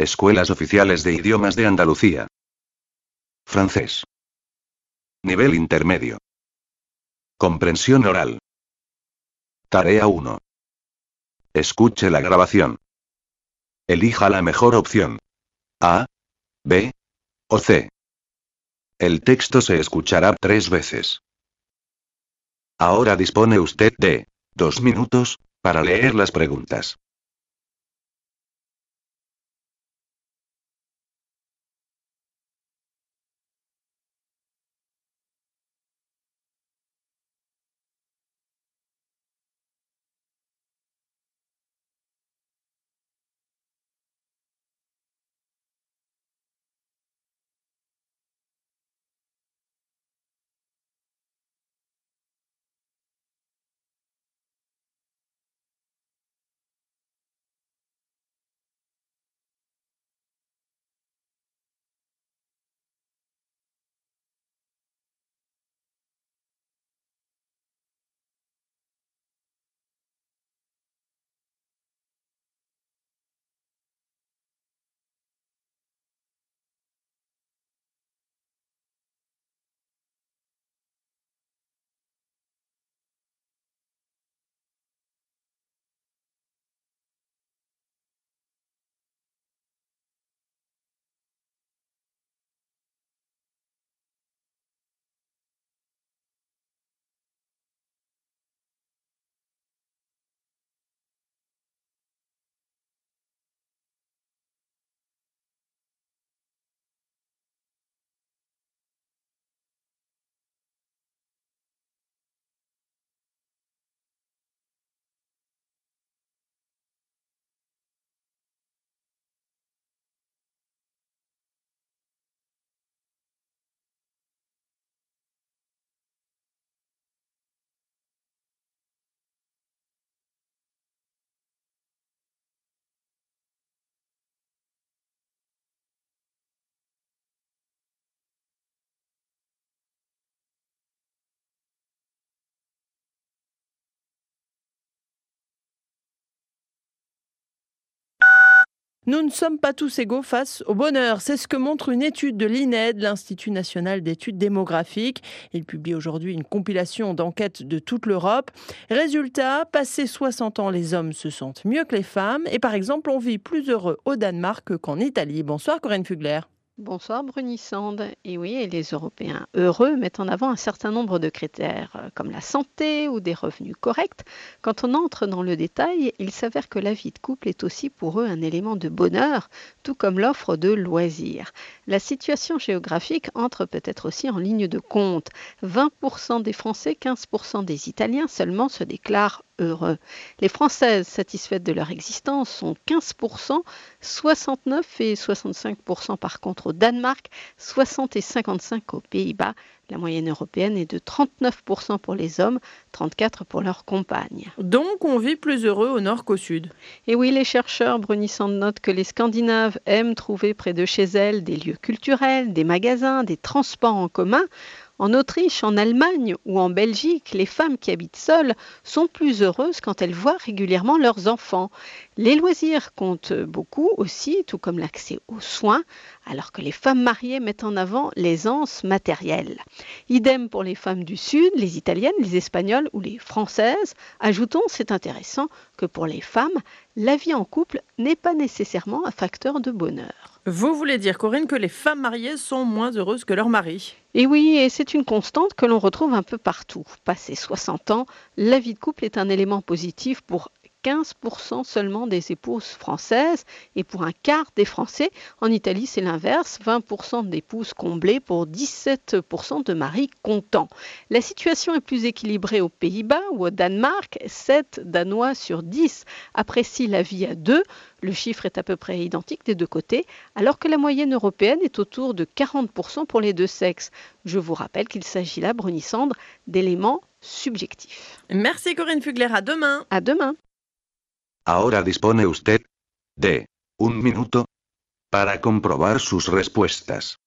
Escuelas oficiales de idiomas de Andalucía. Francés. Nivel intermedio. Comprensión oral. Tarea 1. Escuche la grabación. Elija la mejor opción. A, B o C. El texto se escuchará tres veces. Ahora dispone usted de dos minutos para leer las preguntas. Nous ne sommes pas tous égaux face au bonheur. C'est ce que montre une étude de l'INED, l'Institut national d'études démographiques. Il publie aujourd'hui une compilation d'enquêtes de toute l'Europe. Résultat, passé 60 ans, les hommes se sentent mieux que les femmes. Et par exemple, on vit plus heureux au Danemark qu'en Italie. Bonsoir Corinne Fugler. Bonsoir Brunissande. Et oui, les Européens heureux mettent en avant un certain nombre de critères, euh, comme la santé ou des revenus corrects. Quand on entre dans le détail, il s'avère que la vie de couple est aussi pour eux un élément de bonheur, tout comme l'offre de loisirs. La situation géographique entre peut-être aussi en ligne de compte. 20% des Français, 15% des Italiens seulement se déclarent heureux. Les Françaises satisfaites de leur existence sont 15%, 69 et 65% par contre au Danemark, 60 et 55 aux Pays-Bas. La moyenne européenne est de 39% pour les hommes, 34% pour leurs compagnes. Donc on vit plus heureux au nord qu'au sud. Et oui, les chercheurs brunissants notent que les Scandinaves aiment trouver près de chez elles des lieux culturels, des magasins, des transports en commun. En Autriche, en Allemagne ou en Belgique, les femmes qui habitent seules sont plus heureuses quand elles voient régulièrement leurs enfants. Les loisirs comptent beaucoup aussi, tout comme l'accès aux soins, alors que les femmes mariées mettent en avant l'aisance matérielle. Idem pour les femmes du Sud, les Italiennes, les Espagnoles ou les Françaises. Ajoutons, c'est intéressant, que pour les femmes, la vie en couple n'est pas nécessairement un facteur de bonheur. Vous voulez dire, Corinne, que les femmes mariées sont moins heureuses que leurs maris? Et oui, et c'est une constante que l'on retrouve un peu partout. Passé 60 ans, la vie de couple est un élément positif pour 15% seulement des épouses françaises et pour un quart des Français. En Italie, c'est l'inverse, 20% d'épouses comblées pour 17% de maris contents. La situation est plus équilibrée aux Pays-Bas ou au Danemark, 7 Danois sur 10 apprécient la vie à deux. Le chiffre est à peu près identique des deux côtés, alors que la moyenne européenne est autour de 40% pour les deux sexes. Je vous rappelle qu'il s'agit là, Brunissandre, d'éléments subjectifs. Merci Corinne Fugler, à demain. À demain. Ahora dispone usted de un minuto para comprobar sus respuestas.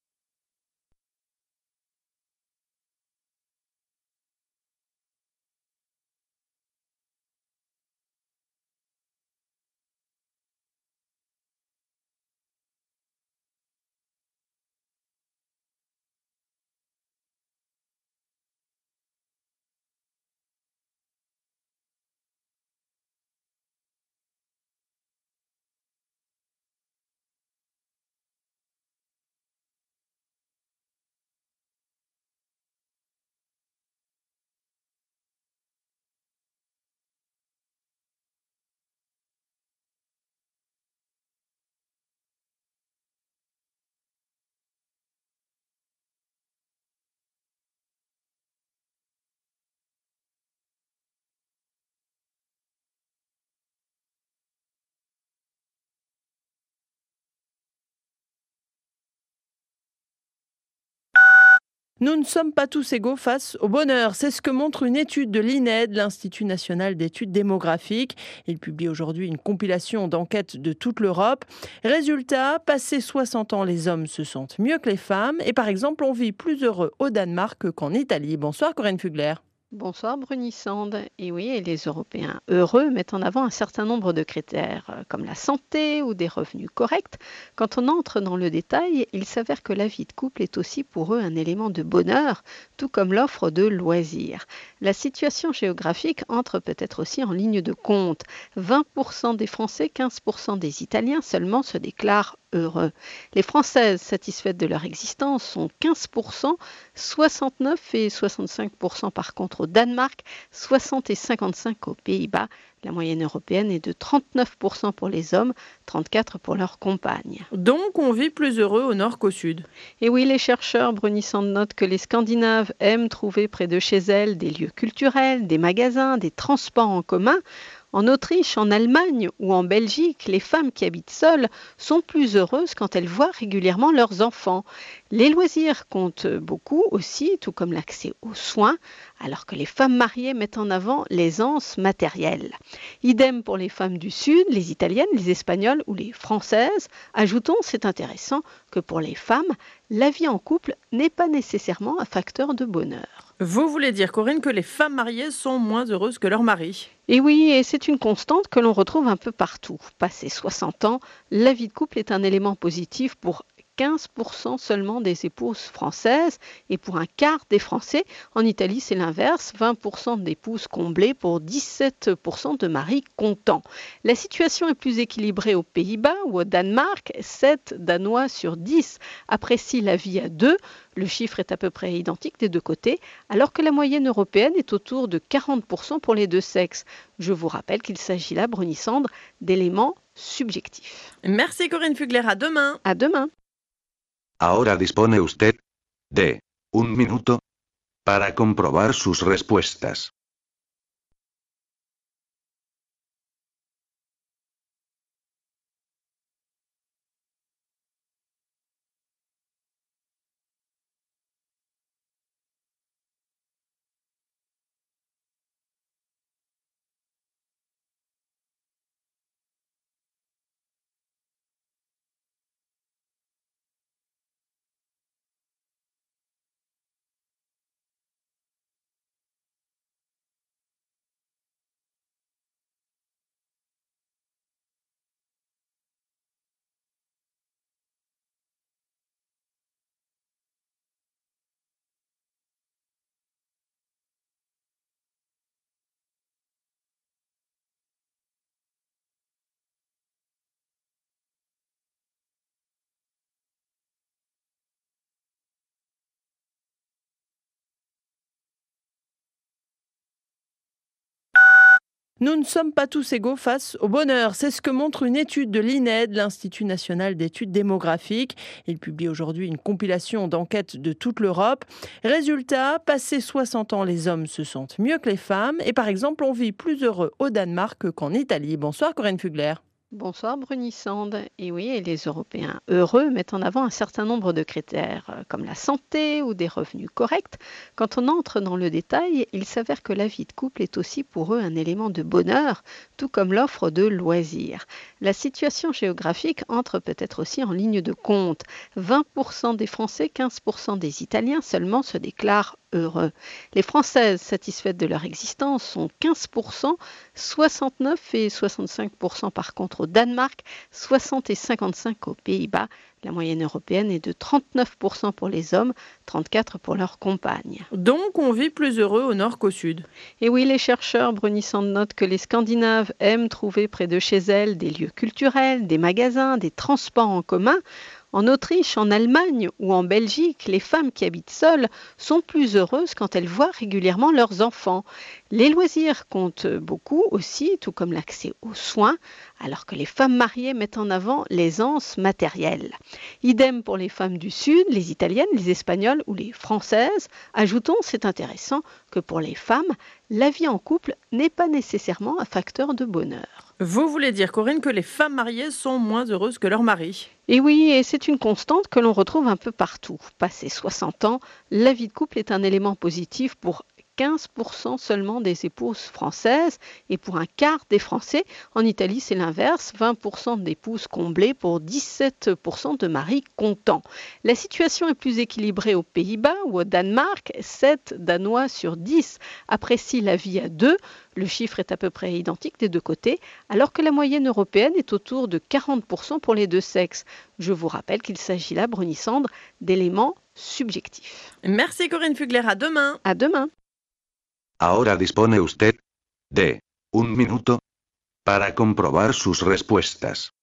Nous ne sommes pas tous égaux face au bonheur. C'est ce que montre une étude de l'INED, l'Institut national d'études démographiques. Il publie aujourd'hui une compilation d'enquêtes de toute l'Europe. Résultat, passé 60 ans, les hommes se sentent mieux que les femmes. Et par exemple, on vit plus heureux au Danemark qu'en Italie. Bonsoir Corinne Fugler. Bonsoir Brunissande. Et oui, les Européens heureux mettent en avant un certain nombre de critères, euh, comme la santé ou des revenus corrects. Quand on entre dans le détail, il s'avère que la vie de couple est aussi pour eux un élément de bonheur, tout comme l'offre de loisirs. La situation géographique entre peut-être aussi en ligne de compte. 20% des Français, 15% des Italiens seulement se déclarent heureux. Les Françaises satisfaites de leur existence sont 15%, 69 et 65% par contre au Danemark, 60 et 55 aux Pays-Bas. La moyenne européenne est de 39% pour les hommes, 34% pour leurs compagnes. Donc on vit plus heureux au nord qu'au sud. Et oui, les chercheurs brunissant notent que les Scandinaves aiment trouver près de chez elles des lieux culturels, des magasins, des transports en commun. En Autriche, en Allemagne ou en Belgique, les femmes qui habitent seules sont plus heureuses quand elles voient régulièrement leurs enfants. Les loisirs comptent beaucoup aussi, tout comme l'accès aux soins, alors que les femmes mariées mettent en avant l'aisance matérielle. Idem pour les femmes du Sud, les Italiennes, les Espagnoles ou les Françaises. Ajoutons, c'est intéressant, que pour les femmes, la vie en couple n'est pas nécessairement un facteur de bonheur. Vous voulez dire, Corinne, que les femmes mariées sont moins heureuses que leurs maris? Et oui, et c'est une constante que l'on retrouve un peu partout. Passé 60 ans, la vie de couple est un élément positif pour 15% seulement des épouses françaises et pour un quart des Français. En Italie, c'est l'inverse, 20% d'épouses comblées pour 17% de maris contents. La situation est plus équilibrée aux Pays-Bas ou au Danemark, 7 Danois sur 10 apprécient la vie à deux. Le chiffre est à peu près identique des deux côtés, alors que la moyenne européenne est autour de 40% pour les deux sexes. Je vous rappelle qu'il s'agit là, Brunissandre, d'éléments subjectifs. Merci Corinne Fugler, à demain. À demain. Ahora dispone usted de un minuto para comprobar sus respuestas. Nous ne sommes pas tous égaux face au bonheur. C'est ce que montre une étude de l'INED, l'Institut national d'études démographiques. Il publie aujourd'hui une compilation d'enquêtes de toute l'Europe. Résultat, passé 60 ans, les hommes se sentent mieux que les femmes. Et par exemple, on vit plus heureux au Danemark qu'en Italie. Bonsoir Corinne Fugler. Bonsoir Brunissande. Et oui, les Européens heureux mettent en avant un certain nombre de critères, euh, comme la santé ou des revenus corrects. Quand on entre dans le détail, il s'avère que la vie de couple est aussi pour eux un élément de bonheur, tout comme l'offre de loisirs. La situation géographique entre peut-être aussi en ligne de compte. 20% des Français, 15% des Italiens seulement se déclarent heureux. Les Françaises satisfaites de leur existence sont 15%, 69 et 65% par contre au Danemark, 60 et 55 aux Pays-Bas. La moyenne européenne est de 39% pour les hommes, 34% pour leurs compagnes. Donc on vit plus heureux au nord qu'au sud. Et oui, les chercheurs brunissant notent que les Scandinaves aiment trouver près de chez elles des lieux culturels, des magasins, des transports en commun. En Autriche, en Allemagne ou en Belgique, les femmes qui habitent seules sont plus heureuses quand elles voient régulièrement leurs enfants. Les loisirs comptent beaucoup aussi, tout comme l'accès aux soins, alors que les femmes mariées mettent en avant l'aisance matérielle. Idem pour les femmes du Sud, les Italiennes, les Espagnoles ou les Françaises. Ajoutons, c'est intéressant, que pour les femmes, la vie en couple n'est pas nécessairement un facteur de bonheur. Vous voulez dire, Corinne, que les femmes mariées sont moins heureuses que leurs maris? Et oui, et c'est une constante que l'on retrouve un peu partout. Passé 60 ans, la vie de couple est un élément positif pour 15% seulement des épouses françaises et pour un quart des Français. En Italie, c'est l'inverse, 20% d'épouses comblées pour 17% de maris contents. La situation est plus équilibrée aux Pays-Bas ou au Danemark, 7 Danois sur 10 apprécient la vie à deux. Le chiffre est à peu près identique des deux côtés, alors que la moyenne européenne est autour de 40% pour les deux sexes. Je vous rappelle qu'il s'agit là, Brunissandre, d'éléments subjectifs. Merci Corinne Fugler, à demain. À demain. Ahora dispone usted de un minuto para comprobar sus respuestas.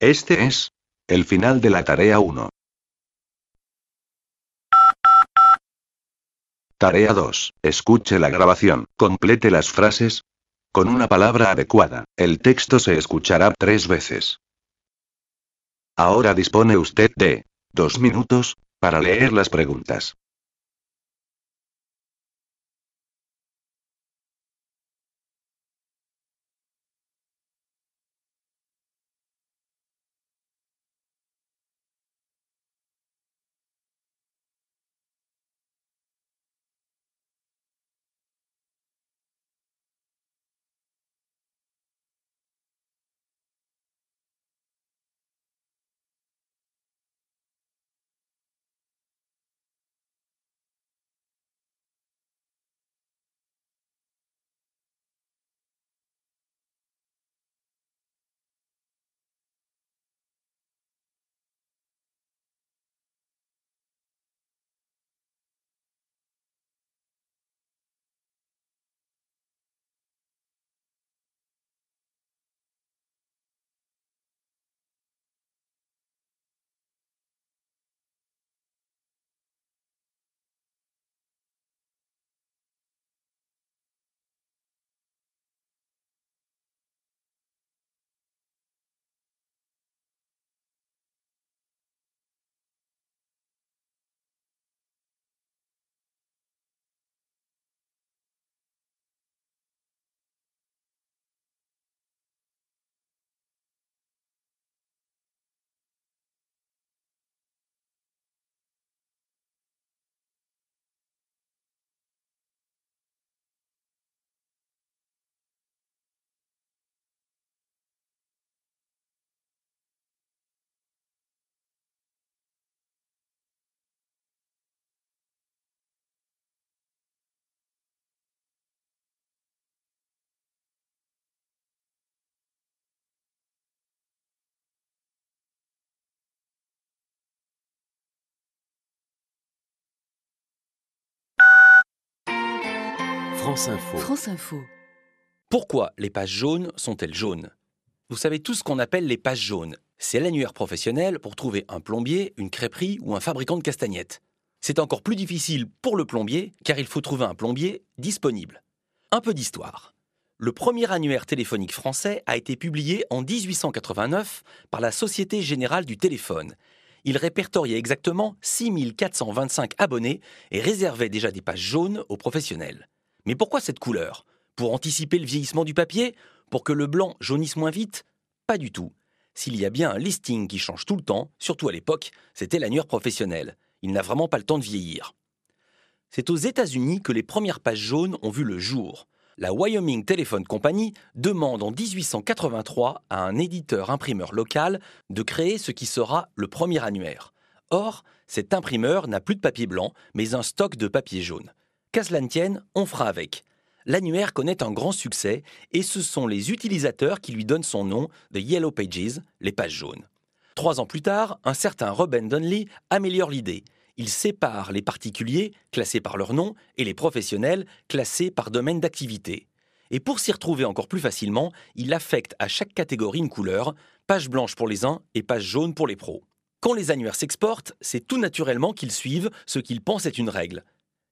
Este es el final de la tarea 1. Tarea 2. Escuche la grabación. Complete las frases. Con una palabra adecuada, el texto se escuchará tres veces. Ahora dispone usted de dos minutos para leer las preguntas. France Info. France Info. Pourquoi les pages jaunes sont-elles jaunes? Vous savez tout ce qu'on appelle les pages jaunes. C'est l'annuaire professionnel pour trouver un plombier, une crêperie ou un fabricant de castagnettes. C'est encore plus difficile pour le plombier car il faut trouver un plombier disponible. Un peu d'histoire. Le premier annuaire téléphonique français a été publié en 1889 par la Société Générale du Téléphone. Il répertoriait exactement 6425 abonnés et réservait déjà des pages jaunes aux professionnels. Mais pourquoi cette couleur? Pour anticiper le vieillissement du papier? Pour que le blanc jaunisse moins vite? Pas du tout. S'il y a bien un listing qui change tout le temps, surtout à l'époque, c'était l'annuaire professionnel. Il n'a vraiment pas le temps de vieillir. C'est aux États-Unis que les premières pages jaunes ont vu le jour. La Wyoming Telephone Company demande en 1883 à un éditeur imprimeur local de créer ce qui sera le premier annuaire. Or, cet imprimeur n'a plus de papier blanc, mais un stock de papier jaune. Qu'à cela on fera avec. L'annuaire connaît un grand succès et ce sont les utilisateurs qui lui donnent son nom, The Yellow Pages, les pages jaunes. Trois ans plus tard, un certain Robin Donnelly améliore l'idée. Il sépare les particuliers, classés par leur nom, et les professionnels, classés par domaine d'activité. Et pour s'y retrouver encore plus facilement, il affecte à chaque catégorie une couleur, page blanche pour les uns et page jaune pour les pros. Quand les annuaires s'exportent, c'est tout naturellement qu'ils suivent ce qu'ils pensent être une règle.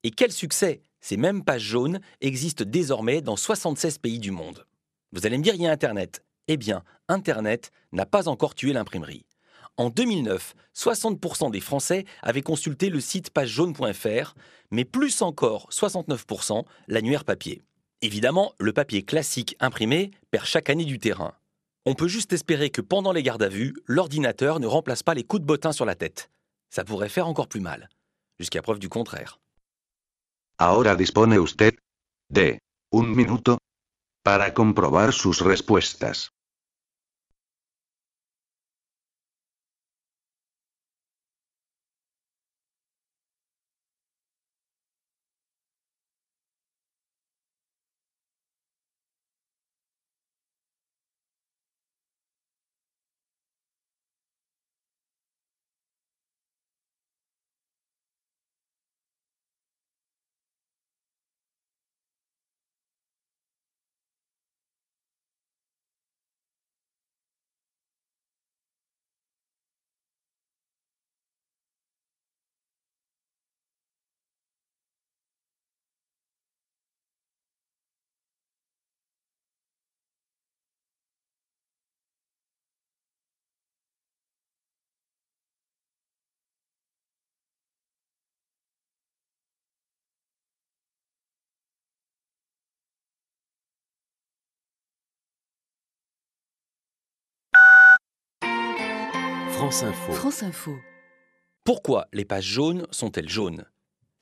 Et quel succès Ces mêmes pages jaunes existent désormais dans 76 pays du monde. Vous allez me dire, il y a Internet. Eh bien, Internet n'a pas encore tué l'imprimerie. En 2009, 60% des Français avaient consulté le site pagejaune.fr, mais plus encore 69% l'annuaire papier. Évidemment, le papier classique imprimé perd chaque année du terrain. On peut juste espérer que pendant les gardes à vue, l'ordinateur ne remplace pas les coups de bottin sur la tête. Ça pourrait faire encore plus mal. Jusqu'à preuve du contraire. Ahora dispone usted de un minuto para comprobar sus respuestas. France Info. France Info. Pourquoi les pages jaunes sont-elles jaunes?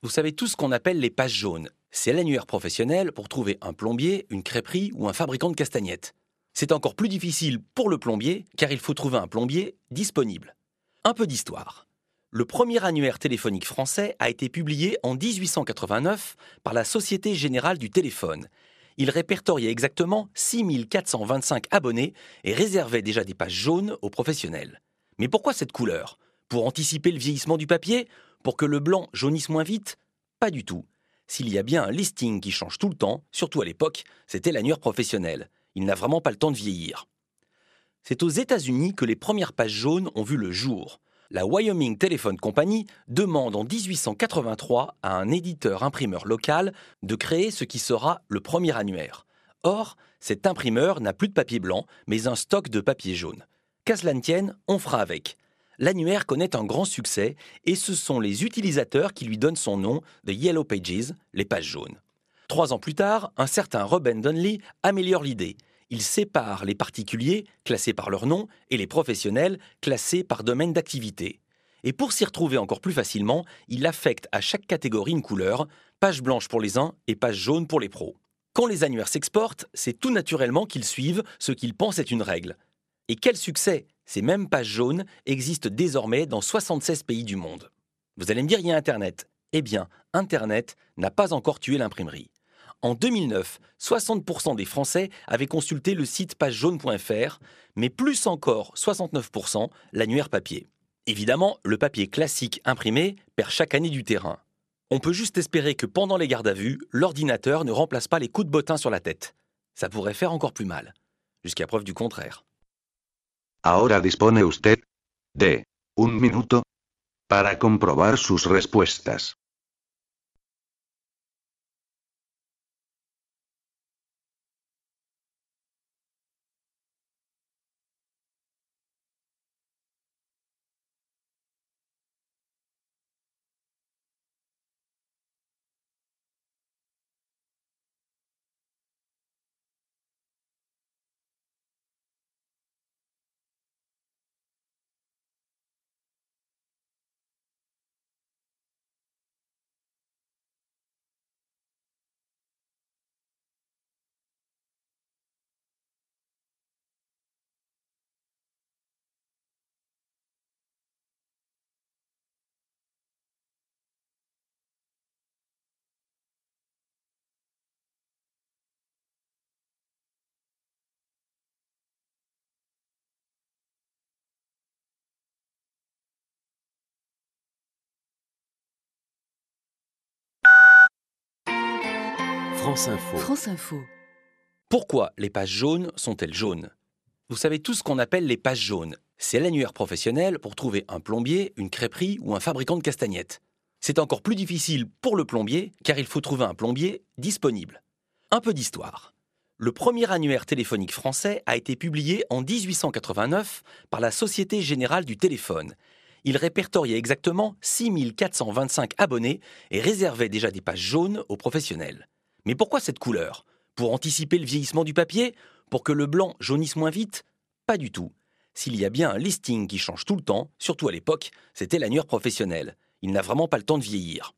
Vous savez tout ce qu'on appelle les pages jaunes. C'est l'annuaire professionnel pour trouver un plombier, une crêperie ou un fabricant de castagnettes. C'est encore plus difficile pour le plombier car il faut trouver un plombier disponible. Un peu d'histoire. Le premier annuaire téléphonique français a été publié en 1889 par la Société Générale du Téléphone. Il répertoriait exactement 6425 abonnés et réservait déjà des pages jaunes aux professionnels. Mais pourquoi cette couleur? Pour anticiper le vieillissement du papier? Pour que le blanc jaunisse moins vite? Pas du tout. S'il y a bien un listing qui change tout le temps, surtout à l'époque, c'était l'annuaire professionnel. Il n'a vraiment pas le temps de vieillir. C'est aux États-Unis que les premières pages jaunes ont vu le jour. La Wyoming Telephone Company demande en 1883 à un éditeur imprimeur local de créer ce qui sera le premier annuaire. Or, cet imprimeur n'a plus de papier blanc, mais un stock de papier jaune. Qu'à cela on fera avec. L'annuaire connaît un grand succès et ce sont les utilisateurs qui lui donnent son nom, The Yellow Pages, les pages jaunes. Trois ans plus tard, un certain Robin Donnelly améliore l'idée. Il sépare les particuliers, classés par leur nom, et les professionnels, classés par domaine d'activité. Et pour s'y retrouver encore plus facilement, il affecte à chaque catégorie une couleur, page blanche pour les uns et page jaune pour les pros. Quand les annuaires s'exportent, c'est tout naturellement qu'ils suivent ce qu'ils pensent être une règle. Et quel succès Ces mêmes pages jaunes existent désormais dans 76 pays du monde. Vous allez me dire, il y a Internet. Eh bien, Internet n'a pas encore tué l'imprimerie. En 2009, 60% des Français avaient consulté le site pagejaune.fr, mais plus encore 69% l'annuaire papier. Évidemment, le papier classique imprimé perd chaque année du terrain. On peut juste espérer que pendant les gardes à vue, l'ordinateur ne remplace pas les coups de bottin sur la tête. Ça pourrait faire encore plus mal. Jusqu'à preuve du contraire. Ahora dispone usted de un minuto para comprobar sus respuestas. France Info. France Info. Pourquoi les pages jaunes sont-elles jaunes? Vous savez tout ce qu'on appelle les pages jaunes. C'est l'annuaire professionnel pour trouver un plombier, une crêperie ou un fabricant de castagnettes. C'est encore plus difficile pour le plombier car il faut trouver un plombier disponible. Un peu d'histoire. Le premier annuaire téléphonique français a été publié en 1889 par la Société Générale du Téléphone. Il répertoriait exactement 6425 abonnés et réservait déjà des pages jaunes aux professionnels. Mais pourquoi cette couleur? Pour anticiper le vieillissement du papier? Pour que le blanc jaunisse moins vite? Pas du tout. S'il y a bien un listing qui change tout le temps, surtout à l'époque, c'était l'annuaire professionnel. Il n'a vraiment pas le temps de vieillir.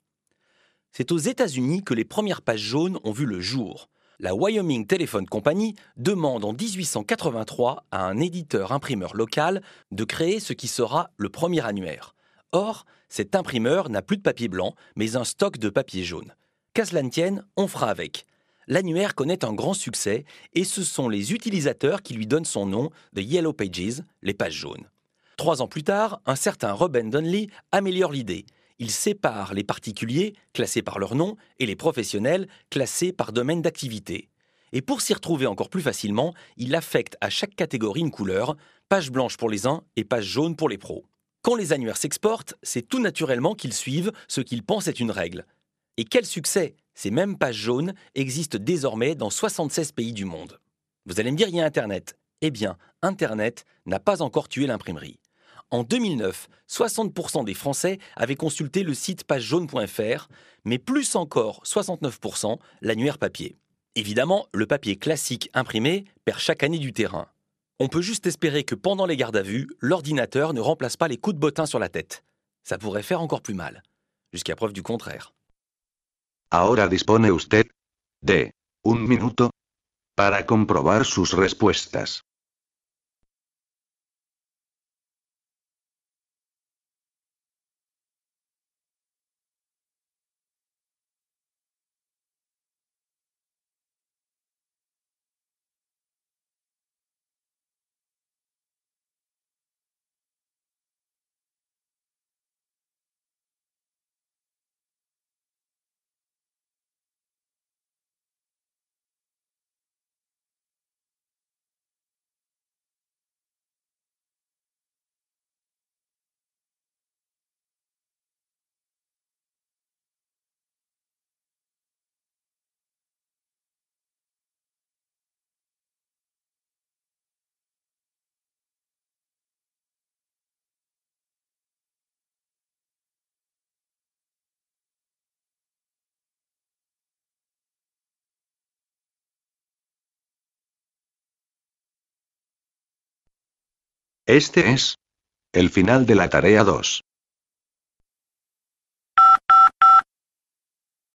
C'est aux États-Unis que les premières pages jaunes ont vu le jour. La Wyoming Telephone Company demande en 1883 à un éditeur imprimeur local de créer ce qui sera le premier annuaire. Or, cet imprimeur n'a plus de papier blanc, mais un stock de papier jaune. Qu'à cela on fera avec. L'annuaire connaît un grand succès et ce sont les utilisateurs qui lui donnent son nom de Yellow Pages, les pages jaunes. Trois ans plus tard, un certain Robin Donnelly améliore l'idée. Il sépare les particuliers, classés par leur nom, et les professionnels, classés par domaine d'activité. Et pour s'y retrouver encore plus facilement, il affecte à chaque catégorie une couleur, page blanche pour les uns et page jaune pour les pros. Quand les annuaires s'exportent, c'est tout naturellement qu'ils suivent ce qu'ils pensent être une règle. Et quel succès Ces mêmes pages jaunes existent désormais dans 76 pays du monde. Vous allez me dire, il y a Internet. Eh bien, Internet n'a pas encore tué l'imprimerie. En 2009, 60% des Français avaient consulté le site pagejaune.fr, mais plus encore 69% l'annuaire papier. Évidemment, le papier classique imprimé perd chaque année du terrain. On peut juste espérer que pendant les gardes à vue, l'ordinateur ne remplace pas les coups de bottin sur la tête. Ça pourrait faire encore plus mal. Jusqu'à preuve du contraire. Ahora dispone usted de un minuto para comprobar sus respuestas. Este es el final de la tarea 2.